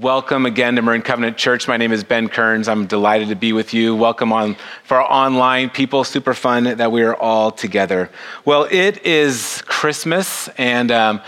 Welcome again to Marin Covenant Church. My name is Ben Kearns. I'm delighted to be with you. Welcome on for our online people. Super fun that we are all together. Well, it is Christmas, and um,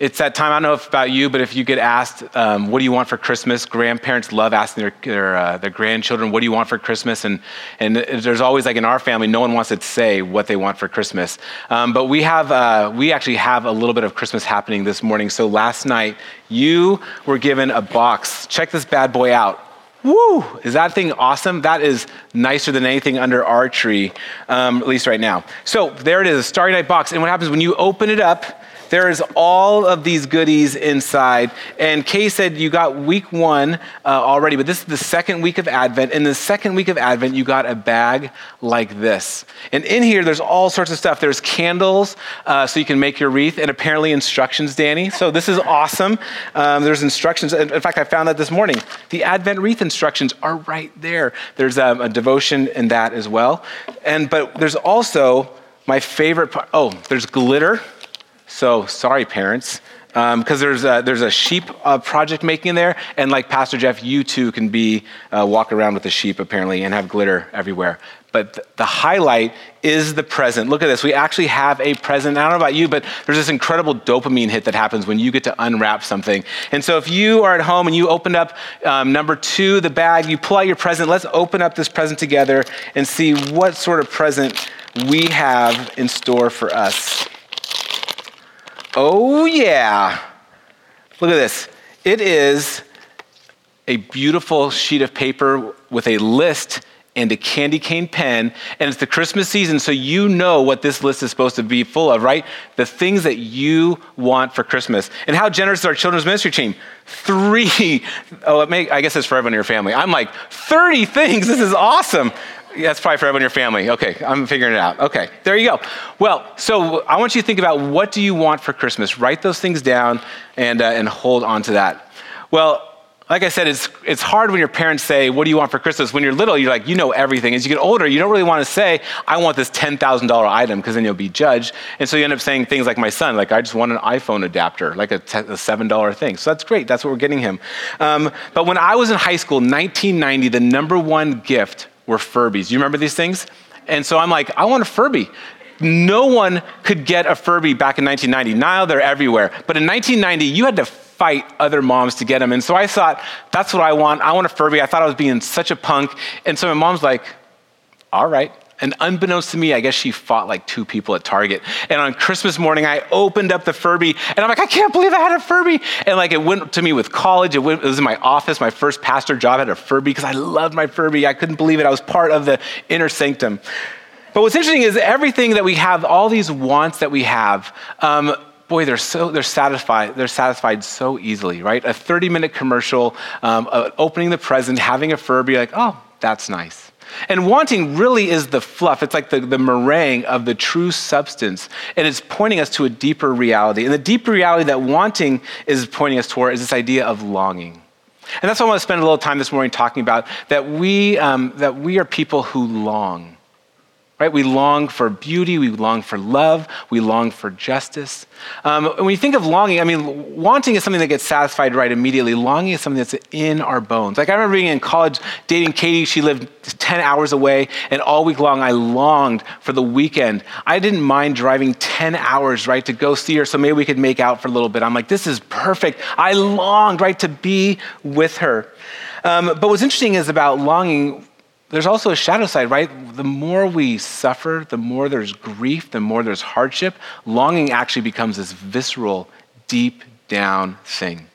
it's that time. I don't know about you, but if you get asked, um, "What do you want for Christmas?" Grandparents love asking their their, uh, their, grandchildren, "What do you want for Christmas?" And and there's always like in our family, no one wants to say what they want for Christmas. Um, but we have uh, we actually have a little bit of Christmas happening this morning. So last night, you were given a box. Check this bad boy out. Woo! Is that thing awesome? That is nicer than anything under our tree, um, at least right now. So there it is, a Starry Night box. And what happens when you open it up? There is all of these goodies inside. And Kay said you got week one uh, already, but this is the second week of Advent. In the second week of Advent, you got a bag like this. And in here, there's all sorts of stuff. There's candles uh, so you can make your wreath, and apparently instructions, Danny. So this is awesome. Um, there's instructions. In fact, I found that this morning. The Advent wreath instructions are right there. There's um, a devotion in that as well. And but there's also my favorite part. Oh, there's glitter. So sorry, parents, because um, there's a, there's a sheep uh, project making there, and like Pastor Jeff, you too can be uh, walk around with a sheep apparently and have glitter everywhere. But th- the highlight is the present. Look at this. We actually have a present. I don't know about you, but there's this incredible dopamine hit that happens when you get to unwrap something. And so if you are at home and you opened up um, number two, the bag, you pull out your present. Let's open up this present together and see what sort of present we have in store for us. Oh, yeah. Look at this. It is a beautiful sheet of paper with a list and a candy cane pen. And it's the Christmas season, so you know what this list is supposed to be full of, right? The things that you want for Christmas. And how generous is our children's ministry team? Three. Oh, may, I guess it's for everyone in your family. I'm like, 30 things. This is awesome. That's probably for everyone in your family. Okay, I'm figuring it out. Okay, there you go. Well, so I want you to think about what do you want for Christmas. Write those things down and, uh, and hold on to that. Well, like I said, it's, it's hard when your parents say, What do you want for Christmas? When you're little, you're like, You know everything. As you get older, you don't really want to say, I want this $10,000 item, because then you'll be judged. And so you end up saying things like my son, like, I just want an iPhone adapter, like a, t- a $7 thing. So that's great. That's what we're getting him. Um, but when I was in high school, 1990, the number one gift were Furbies. You remember these things? And so I'm like, I want a Furby. No one could get a Furby back in 1990. Now they're everywhere. But in 1990, you had to fight other moms to get them. And so I thought, that's what I want. I want a Furby. I thought I was being such a punk. And so my mom's like, all right. And unbeknownst to me, I guess she fought like two people at Target. And on Christmas morning, I opened up the Furby and I'm like, I can't believe I had a Furby. And like it went to me with college. It, went, it was in my office. My first pastor job had a Furby because I loved my Furby. I couldn't believe it. I was part of the inner sanctum. But what's interesting is everything that we have, all these wants that we have, um, boy, they're so they're satisfied. They're satisfied so easily, right? A 30-minute commercial, um, uh, opening the present, having a Furby, like, oh, that's nice. And wanting really is the fluff. It's like the, the meringue of the true substance. And it's pointing us to a deeper reality. And the deeper reality that wanting is pointing us toward is this idea of longing. And that's what I want to spend a little time this morning talking about that we, um, that we are people who long right? We long for beauty, we long for love, we long for justice. Um, when you think of longing, I mean, wanting is something that gets satisfied right immediately. Longing is something that's in our bones. Like I remember being in college, dating Katie. She lived 10 hours away, and all week long I longed for the weekend. I didn't mind driving 10 hours, right, to go see her so maybe we could make out for a little bit. I'm like, this is perfect. I longed, right, to be with her. Um, but what's interesting is about longing, there's also a shadow side, right? The more we suffer, the more there's grief, the more there's hardship, longing actually becomes this visceral, deep down thing.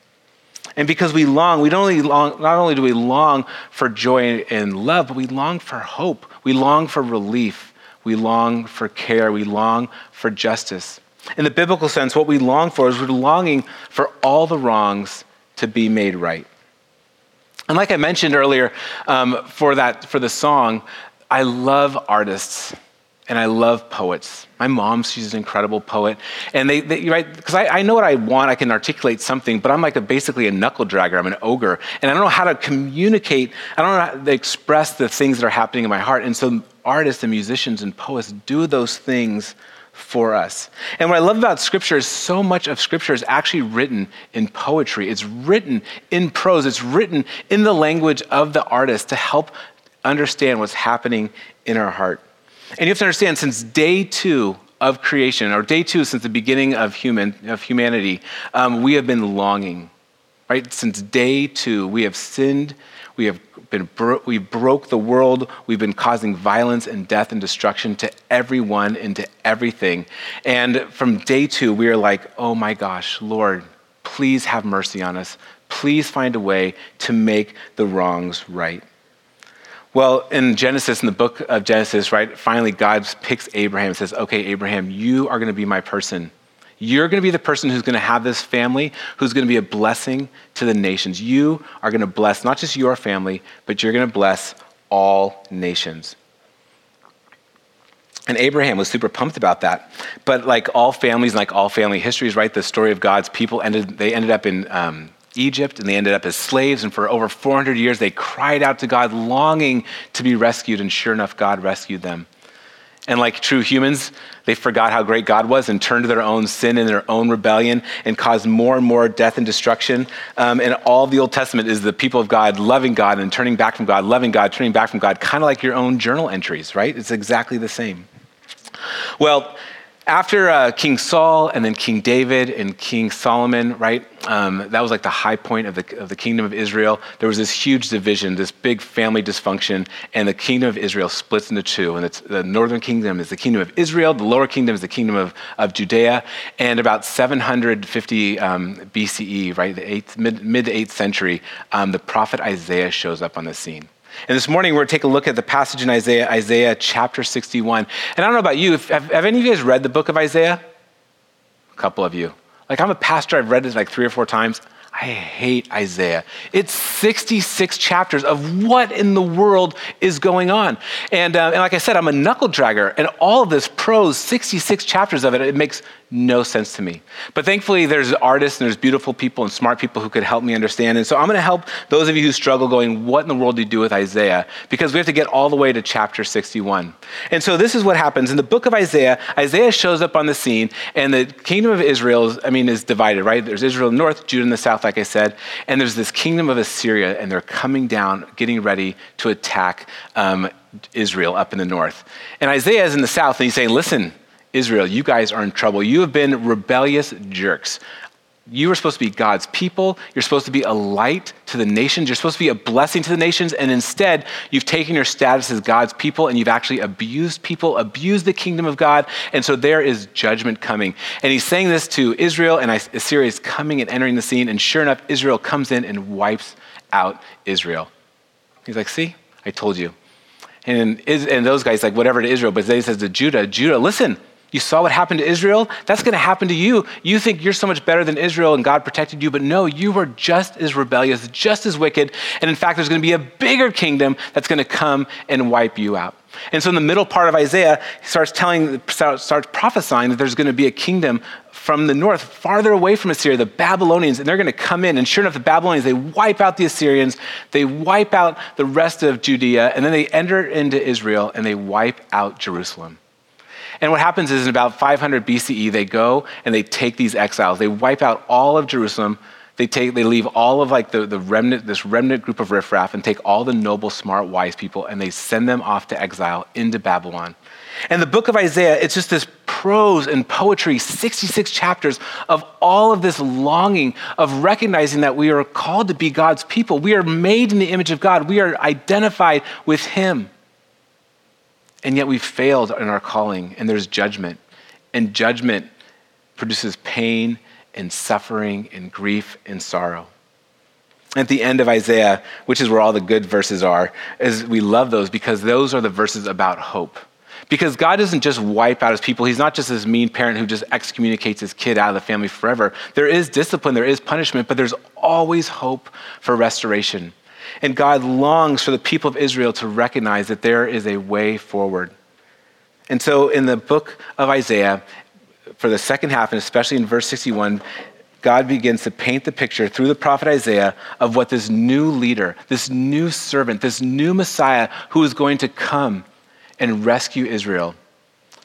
And because we long, we don't only long, not only do we long for joy and love, but we long for hope. We long for relief. We long for care. We long for justice. In the biblical sense, what we long for is we're longing for all the wrongs to be made right. And like I mentioned earlier, um, for that for the song, I love artists and I love poets. My mom, she's an incredible poet, and they, they right because I, I, know what I want. I can articulate something, but I'm like a, basically a knuckle dragger. I'm an ogre, and I don't know how to communicate. I don't know how to express the things that are happening in my heart. And so, artists and musicians and poets do those things for us. And what I love about Scripture is so much of Scripture is actually written in poetry. It's written in prose. It's written in the language of the artist to help understand what's happening in our heart. And you have to understand, since day two of creation, or day two since the beginning of human of humanity, um, we have been longing. Right since day two, we have sinned. We have been bro- we broke the world. We've been causing violence and death and destruction to everyone and to everything. And from day two, we are like, oh my gosh, Lord, please have mercy on us. Please find a way to make the wrongs right. Well, in Genesis, in the book of Genesis, right, finally God picks Abraham and says, okay, Abraham, you are going to be my person. You're going to be the person who's going to have this family, who's going to be a blessing to the nations. You are going to bless not just your family, but you're going to bless all nations. And Abraham was super pumped about that. But like all families, like all family histories, right, the story of God's people ended, they ended up in um, Egypt and they ended up as slaves. And for over 400 years, they cried out to God, longing to be rescued. And sure enough, God rescued them. And like true humans, they forgot how great God was and turned to their own sin and their own rebellion and caused more and more death and destruction. Um, and all the Old Testament is the people of God loving God and turning back from God, loving God, turning back from God, kind of like your own journal entries, right? It's exactly the same. Well, after uh, King Saul and then King David and King Solomon, right? Um, that was like the high point of the, of the kingdom of Israel. There was this huge division, this big family dysfunction, and the kingdom of Israel splits into two. And it's, the northern kingdom is the kingdom of Israel, the lower kingdom is the kingdom of, of Judea. And about 750 um, BCE, right, the eighth, mid, mid 8th century, um, the prophet Isaiah shows up on the scene. And this morning, we're going to take a look at the passage in Isaiah, Isaiah chapter 61. And I don't know about you, have, have any of you guys read the book of Isaiah? A couple of you. Like, I'm a pastor, I've read it like three or four times. I hate Isaiah. It's 66 chapters of what in the world is going on. And, uh, and like I said, I'm a knuckle dragger, and all of this prose, 66 chapters of it, it makes no sense to me. But thankfully, there's artists and there's beautiful people and smart people who could help me understand. And so I'm going to help those of you who struggle going, what in the world do you do with Isaiah? Because we have to get all the way to chapter 61. And so this is what happens. In the book of Isaiah, Isaiah shows up on the scene, and the kingdom of Israel, is, I mean, is divided, right? There's Israel in the north, Judah in the south, like I said. And there's this kingdom of Assyria, and they're coming down, getting ready to attack um, Israel up in the north. And Isaiah is in the south, and he's saying, listen, Israel, you guys are in trouble. You have been rebellious jerks. You are supposed to be God's people. You're supposed to be a light to the nations. You're supposed to be a blessing to the nations. And instead, you've taken your status as God's people and you've actually abused people, abused the kingdom of God. And so there is judgment coming. And he's saying this to Israel, and Assyria is coming and entering the scene. And sure enough, Israel comes in and wipes out Israel. He's like, See, I told you. And, and those guys, like, whatever to Israel, but then he says to Judah, Judah, listen, you saw what happened to Israel? That's going to happen to you. You think you're so much better than Israel and God protected you, but no, you were just as rebellious, just as wicked. And in fact, there's going to be a bigger kingdom that's going to come and wipe you out. And so in the middle part of Isaiah, he starts telling, starts prophesying that there's going to be a kingdom from the north, farther away from Assyria, the Babylonians, and they're going to come in. And sure enough, the Babylonians, they wipe out the Assyrians, they wipe out the rest of Judea, and then they enter into Israel and they wipe out Jerusalem. And what happens is in about 500 BCE, they go and they take these exiles. They wipe out all of Jerusalem. They, take, they leave all of like the, the remnant, this remnant group of riffraff and take all the noble, smart, wise people and they send them off to exile into Babylon. And the book of Isaiah, it's just this prose and poetry, 66 chapters of all of this longing of recognizing that we are called to be God's people. We are made in the image of God. We are identified with Him. And yet we've failed in our calling, and there's judgment. And judgment produces pain and suffering and grief and sorrow. At the end of Isaiah, which is where all the good verses are, is we love those because those are the verses about hope. Because God doesn't just wipe out his people. He's not just this mean parent who just excommunicates his kid out of the family forever. There is discipline, there is punishment, but there's always hope for restoration. And God longs for the people of Israel to recognize that there is a way forward. And so in the book of Isaiah, for the second half, and especially in verse 61, God begins to paint the picture through the prophet Isaiah of what this new leader, this new servant, this new Messiah who is going to come and rescue Israel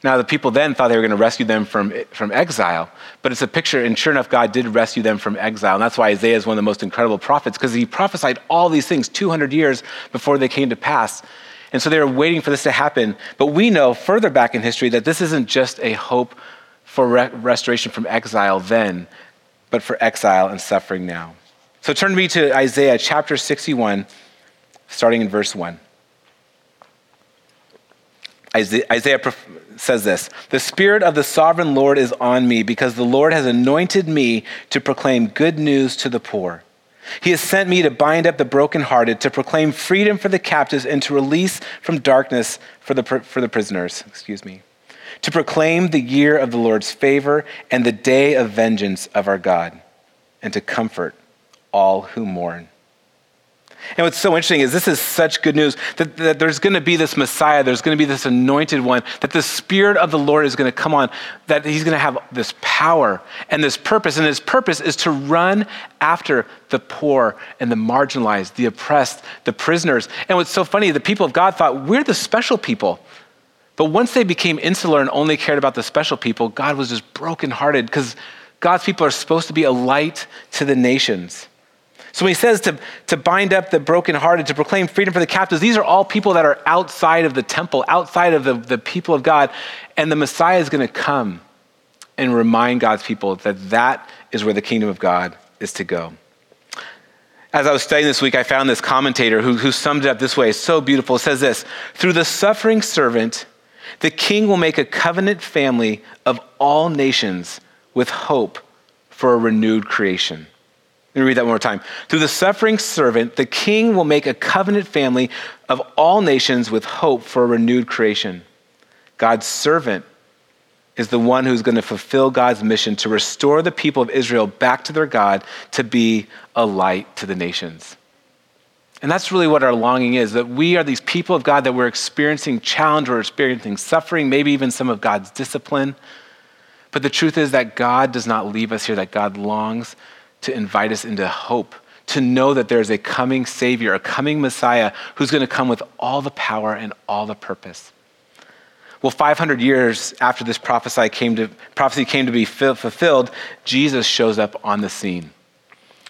Now, the people then thought they were going to rescue them from, from exile, but it's a picture, and sure enough, God did rescue them from exile. And that's why Isaiah is one of the most incredible prophets, because he prophesied all these things 200 years before they came to pass. And so they were waiting for this to happen. But we know further back in history that this isn't just a hope for re- restoration from exile then, but for exile and suffering now. So turn me to Isaiah chapter 61, starting in verse 1. Isaiah says this The Spirit of the sovereign Lord is on me because the Lord has anointed me to proclaim good news to the poor. He has sent me to bind up the brokenhearted, to proclaim freedom for the captives, and to release from darkness for the, for the prisoners. Excuse me. To proclaim the year of the Lord's favor and the day of vengeance of our God, and to comfort all who mourn. And what's so interesting is this is such good news that, that there's going to be this Messiah, there's going to be this anointed one, that the Spirit of the Lord is going to come on, that he's going to have this power and this purpose. And his purpose is to run after the poor and the marginalized, the oppressed, the prisoners. And what's so funny, the people of God thought, we're the special people. But once they became insular and only cared about the special people, God was just brokenhearted because God's people are supposed to be a light to the nations. So when he says to, to bind up the brokenhearted, to proclaim freedom for the captives, these are all people that are outside of the temple, outside of the, the people of God. And the Messiah is going to come and remind God's people that that is where the kingdom of God is to go. As I was studying this week, I found this commentator who, who summed it up this way. It's so beautiful. It says this Through the suffering servant, the king will make a covenant family of all nations with hope for a renewed creation. Let me read that one more time. Through the suffering servant, the king will make a covenant family of all nations with hope for a renewed creation. God's servant is the one who's going to fulfill God's mission to restore the people of Israel back to their God to be a light to the nations. And that's really what our longing is that we are these people of God that we're experiencing challenge, we're experiencing suffering, maybe even some of God's discipline. But the truth is that God does not leave us here, that God longs to invite us into hope, to know that there's a coming Savior, a coming Messiah who's going to come with all the power and all the purpose. Well, 500 years after this prophecy came to, prophecy came to be fulfilled, Jesus shows up on the scene.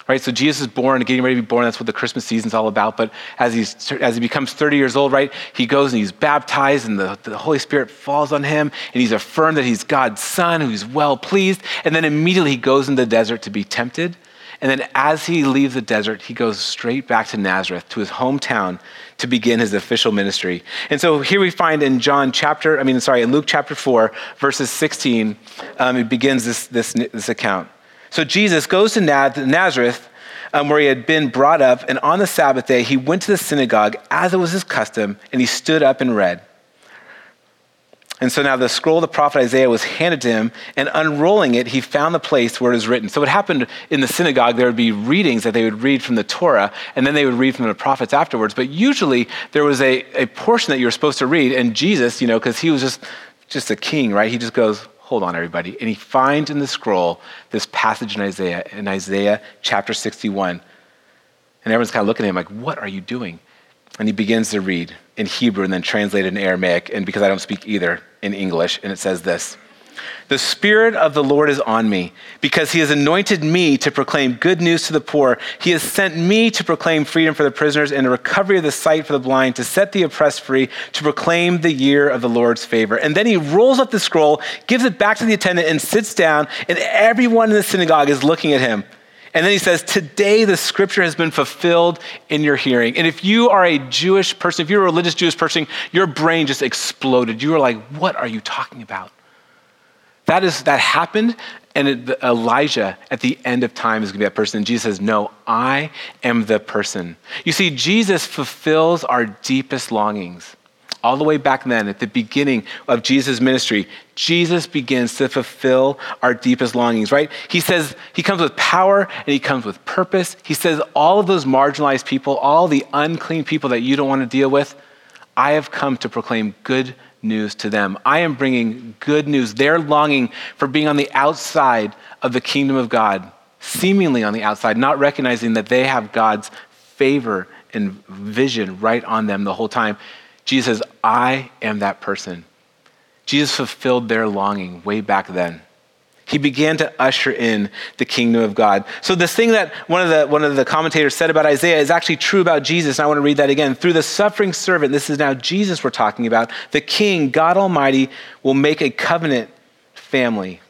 Right, so Jesus is born, getting ready to be born. That's what the Christmas season's all about. But as, he's, as he becomes 30 years old, right, he goes and he's baptized, and the, the Holy Spirit falls on him, and he's affirmed that he's God's son, who's well pleased. And then immediately he goes in the desert to be tempted. And then as he leaves the desert, he goes straight back to Nazareth, to his hometown, to begin his official ministry. And so here we find in John chapter, I mean, sorry, in Luke chapter 4, verses 16, um, it begins this, this, this account. So Jesus goes to Nazareth, um, where he had been brought up, and on the Sabbath day, he went to the synagogue, as it was his custom, and he stood up and read. And so now the scroll of the prophet Isaiah was handed to him, and unrolling it, he found the place where it was written. So what happened in the synagogue, there would be readings that they would read from the Torah, and then they would read from the prophets afterwards. But usually there was a, a portion that you were supposed to read, and Jesus, you know, because he was just, just a king, right? He just goes, hold on, everybody. And he finds in the scroll this passage in Isaiah, in Isaiah chapter 61. And everyone's kind of looking at him like, what are you doing? And he begins to read in Hebrew and then translated in Aramaic, and because I don't speak either in English, and it says this The Spirit of the Lord is on me, because he has anointed me to proclaim good news to the poor. He has sent me to proclaim freedom for the prisoners and a recovery of the sight for the blind, to set the oppressed free, to proclaim the year of the Lord's favor. And then he rolls up the scroll, gives it back to the attendant, and sits down, and everyone in the synagogue is looking at him. And then he says, Today the scripture has been fulfilled in your hearing. And if you are a Jewish person, if you're a religious Jewish person, your brain just exploded. You were like, What are you talking about? That is that happened, and it, Elijah at the end of time is going to be that person. And Jesus says, "No, I am the person." You see, Jesus fulfills our deepest longings all the way back then at the beginning of Jesus' ministry, Jesus begins to fulfill our deepest longings, right? He says he comes with power and he comes with purpose. He says, all of those marginalized people, all the unclean people that you don't want to deal with, I have come to proclaim good news to them. I am bringing good news. They're longing for being on the outside of the kingdom of God, seemingly on the outside, not recognizing that they have God's favor and vision right on them the whole time. Jesus says, I am that person. Jesus fulfilled their longing way back then. He began to usher in the kingdom of God. So, this thing that one of, the, one of the commentators said about Isaiah is actually true about Jesus. And I want to read that again. Through the suffering servant, this is now Jesus we're talking about, the king, God Almighty, will make a covenant family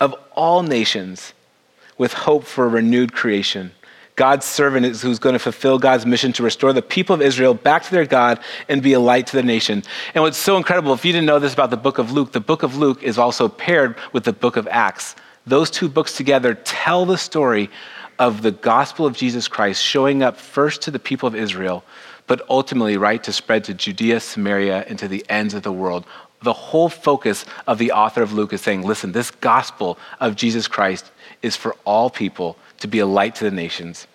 of all nations with hope for a renewed creation. God's servant is who's going to fulfill God's mission to restore the people of Israel back to their God and be a light to the nation. And what's so incredible, if you didn't know this about the book of Luke, the book of Luke is also paired with the book of Acts. Those two books together tell the story of the gospel of Jesus Christ showing up first to the people of Israel, but ultimately, right, to spread to Judea, Samaria, and to the ends of the world. The whole focus of the author of Luke is saying, listen, this gospel of Jesus Christ is for all people to be a light to the nations.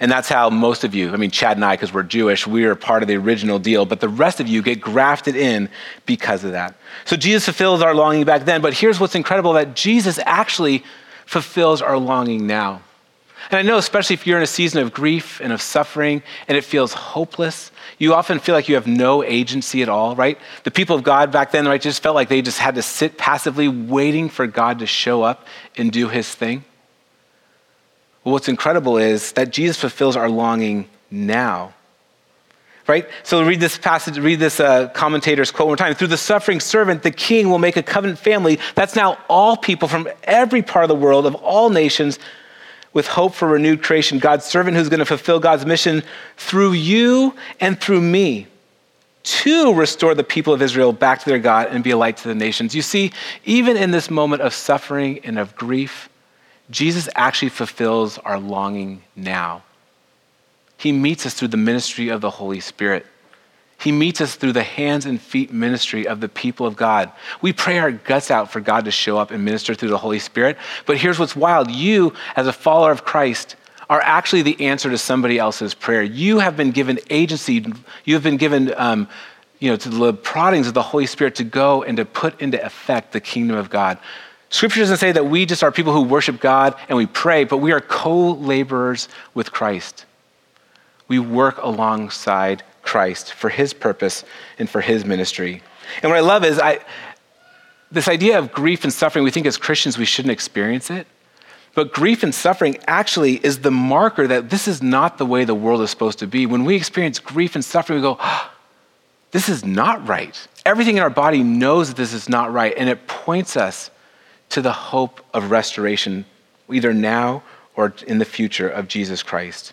And that's how most of you, I mean, Chad and I, because we're Jewish, we are part of the original deal, but the rest of you get grafted in because of that. So Jesus fulfills our longing back then, but here's what's incredible that Jesus actually fulfills our longing now. And I know, especially if you're in a season of grief and of suffering and it feels hopeless, you often feel like you have no agency at all, right? The people of God back then, right, just felt like they just had to sit passively waiting for God to show up and do his thing. Well, what's incredible is that Jesus fulfills our longing now. Right? So read this passage, read this uh, commentator's quote one time. Through the suffering servant, the king will make a covenant family. That's now all people from every part of the world, of all nations, with hope for renewed creation. God's servant who's going to fulfill God's mission through you and through me to restore the people of Israel back to their God and be a light to the nations. You see, even in this moment of suffering and of grief, Jesus actually fulfills our longing now. He meets us through the ministry of the Holy Spirit. He meets us through the hands and feet ministry of the people of God. We pray our guts out for God to show up and minister through the Holy Spirit. But here's what's wild you, as a follower of Christ, are actually the answer to somebody else's prayer. You have been given agency, you have been given. Um, you know, to the proddings of the Holy Spirit to go and to put into effect the kingdom of God. Scripture doesn't say that we just are people who worship God and we pray, but we are co laborers with Christ. We work alongside Christ for his purpose and for his ministry. And what I love is I, this idea of grief and suffering, we think as Christians we shouldn't experience it. But grief and suffering actually is the marker that this is not the way the world is supposed to be. When we experience grief and suffering, we go, oh, this is not right. Everything in our body knows that this is not right, and it points us to the hope of restoration, either now or in the future of Jesus Christ.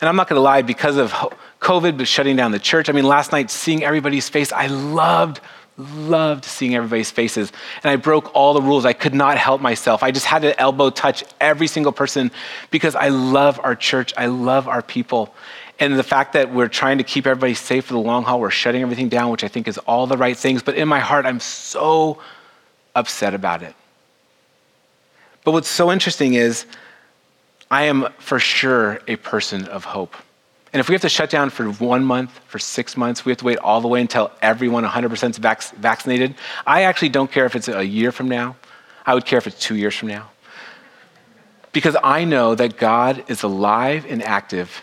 And I'm not going to lie, because of COVID but shutting down the church, I mean, last night seeing everybody's face, I loved, loved seeing everybody's faces. And I broke all the rules. I could not help myself. I just had to elbow touch every single person because I love our church. I love our people. And the fact that we're trying to keep everybody safe for the long haul, we're shutting everything down, which I think is all the right things. But in my heart, I'm so upset about it. But what's so interesting is I am for sure a person of hope. And if we have to shut down for one month, for six months, we have to wait all the way until everyone 100% is vac- vaccinated. I actually don't care if it's a year from now. I would care if it's two years from now. Because I know that God is alive and active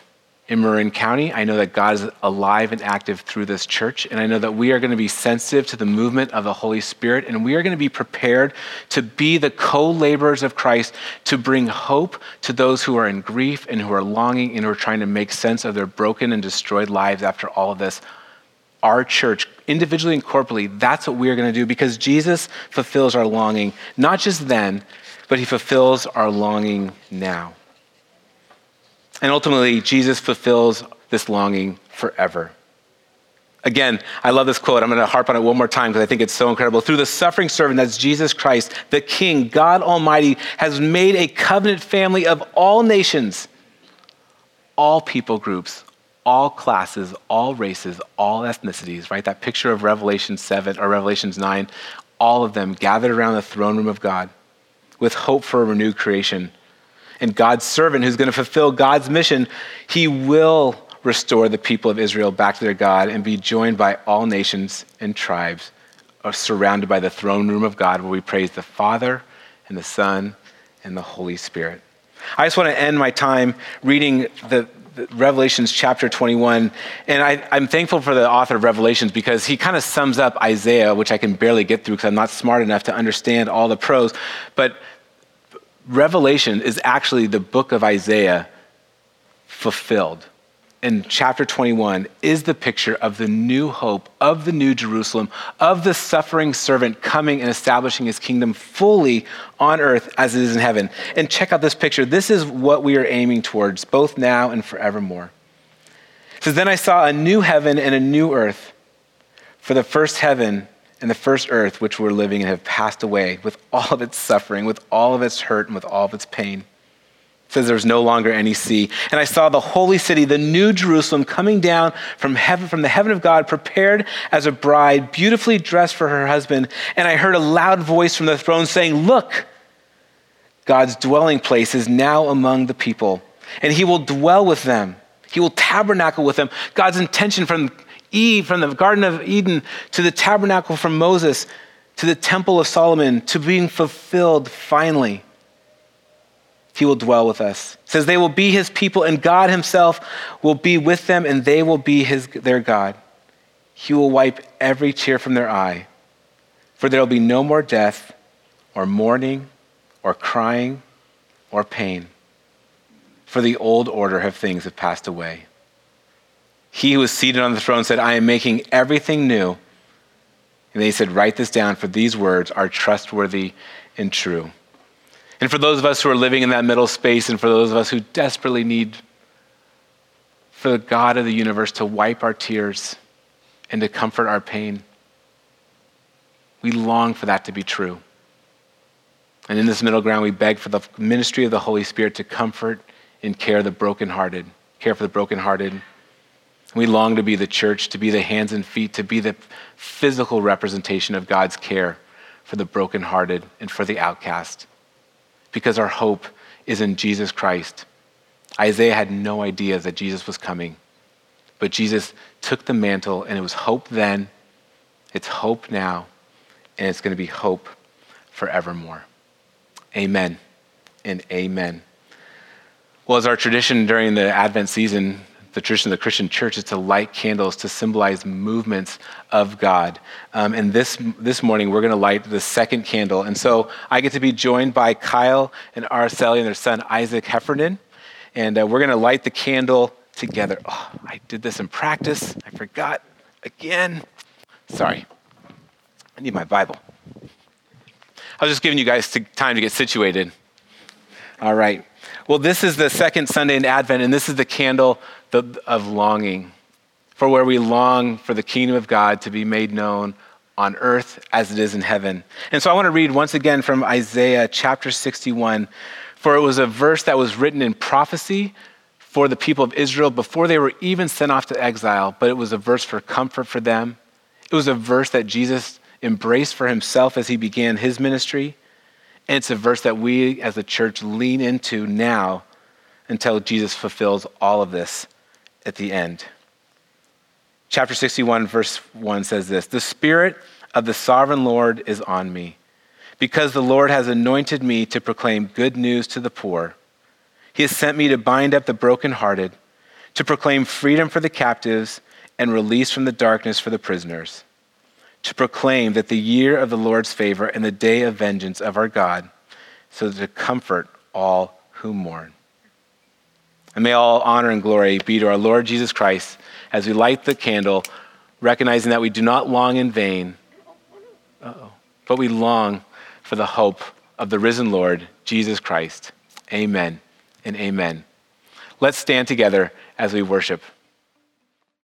in Marin County. I know that God is alive and active through this church, and I know that we are going to be sensitive to the movement of the Holy Spirit, and we are going to be prepared to be the co laborers of Christ to bring hope to those who are in grief and who are longing and who are trying to make sense of their broken and destroyed lives after all of this. Our church, individually and corporately, that's what we are going to do because Jesus fulfills our longing, not just then, but he fulfills our longing now. And ultimately, Jesus fulfills this longing forever. Again, I love this quote. I'm going to harp on it one more time because I think it's so incredible. Through the suffering servant, that's Jesus Christ, the King, God Almighty, has made a covenant family of all nations, all people groups, all classes, all races, all ethnicities, right? That picture of Revelation 7 or Revelations 9, all of them gathered around the throne room of God with hope for a renewed creation and God's servant who's going to fulfill God's mission, he will restore the people of Israel back to their God and be joined by all nations and tribes, uh, surrounded by the throne room of God where we praise the Father and the Son and the Holy Spirit. I just want to end my time reading the, Revelations chapter 21. And I, am thankful for the author of Revelations because he kind of sums up Isaiah, which I can barely get through because I'm not smart enough to understand all the prose. But Revelation is actually the book of Isaiah fulfilled in chapter 21 is the picture of the new hope, of the new Jerusalem, of the suffering servant coming and establishing his kingdom fully on earth as it is in heaven. And check out this picture. This is what we are aiming towards, both now and forevermore. It says, Then I saw a new heaven and a new earth, for the first heaven and the first earth which we're living in have passed away with all of its suffering, with all of its hurt, and with all of its pain says there's no longer any sea. And I saw the holy city, the new Jerusalem, coming down from heaven, from the heaven of God, prepared as a bride, beautifully dressed for her husband. And I heard a loud voice from the throne saying, Look, God's dwelling place is now among the people, and he will dwell with them. He will tabernacle with them. God's intention from Eve, from the Garden of Eden to the tabernacle from Moses to the Temple of Solomon to being fulfilled finally he will dwell with us. It says they will be his people, and God himself will be with them, and they will be his, their God. He will wipe every tear from their eye, for there will be no more death, or mourning, or crying, or pain. For the old order of things have passed away. He who was seated on the throne said, I am making everything new. And then he said, Write this down, for these words are trustworthy and true. And for those of us who are living in that middle space, and for those of us who desperately need for the God of the universe to wipe our tears and to comfort our pain, we long for that to be true. And in this middle ground, we beg for the ministry of the Holy Spirit to comfort and care the brokenhearted, care for the brokenhearted. We long to be the church, to be the hands and feet, to be the physical representation of God's care for the brokenhearted and for the outcast because our hope is in Jesus Christ. Isaiah had no idea that Jesus was coming, but Jesus took the mantle, and it was hope then, it's hope now, and it's going to be hope forevermore. Amen and amen. Well, as our tradition during the Advent season, the tradition of the Christian church is to light candles to symbolize movements of God. Um, and this, this morning, we're going to light the second candle. And so I get to be joined by Kyle and Araceli and their son, Isaac Heffernan. And uh, we're going to light the candle together. Oh, I did this in practice. I forgot again. Sorry. I need my Bible. I was just giving you guys time to get situated. All right. Well, this is the second Sunday in Advent, and this is the candle of longing, for where we long for the kingdom of God to be made known on earth as it is in heaven. And so I want to read once again from Isaiah chapter 61, for it was a verse that was written in prophecy for the people of Israel before they were even sent off to exile, but it was a verse for comfort for them. It was a verse that Jesus embraced for himself as he began his ministry. And it's a verse that we as a church lean into now until Jesus fulfills all of this at the end. Chapter 61, verse 1 says this The Spirit of the sovereign Lord is on me, because the Lord has anointed me to proclaim good news to the poor. He has sent me to bind up the brokenhearted, to proclaim freedom for the captives and release from the darkness for the prisoners, to proclaim that the year of the Lord's favor and the day of vengeance of our God, so to comfort all who mourn. And may all honor and glory be to our Lord Jesus Christ as we light the candle, recognizing that we do not long in vain, but we long for the hope of the risen Lord, Jesus Christ. Amen and amen. Let's stand together as we worship.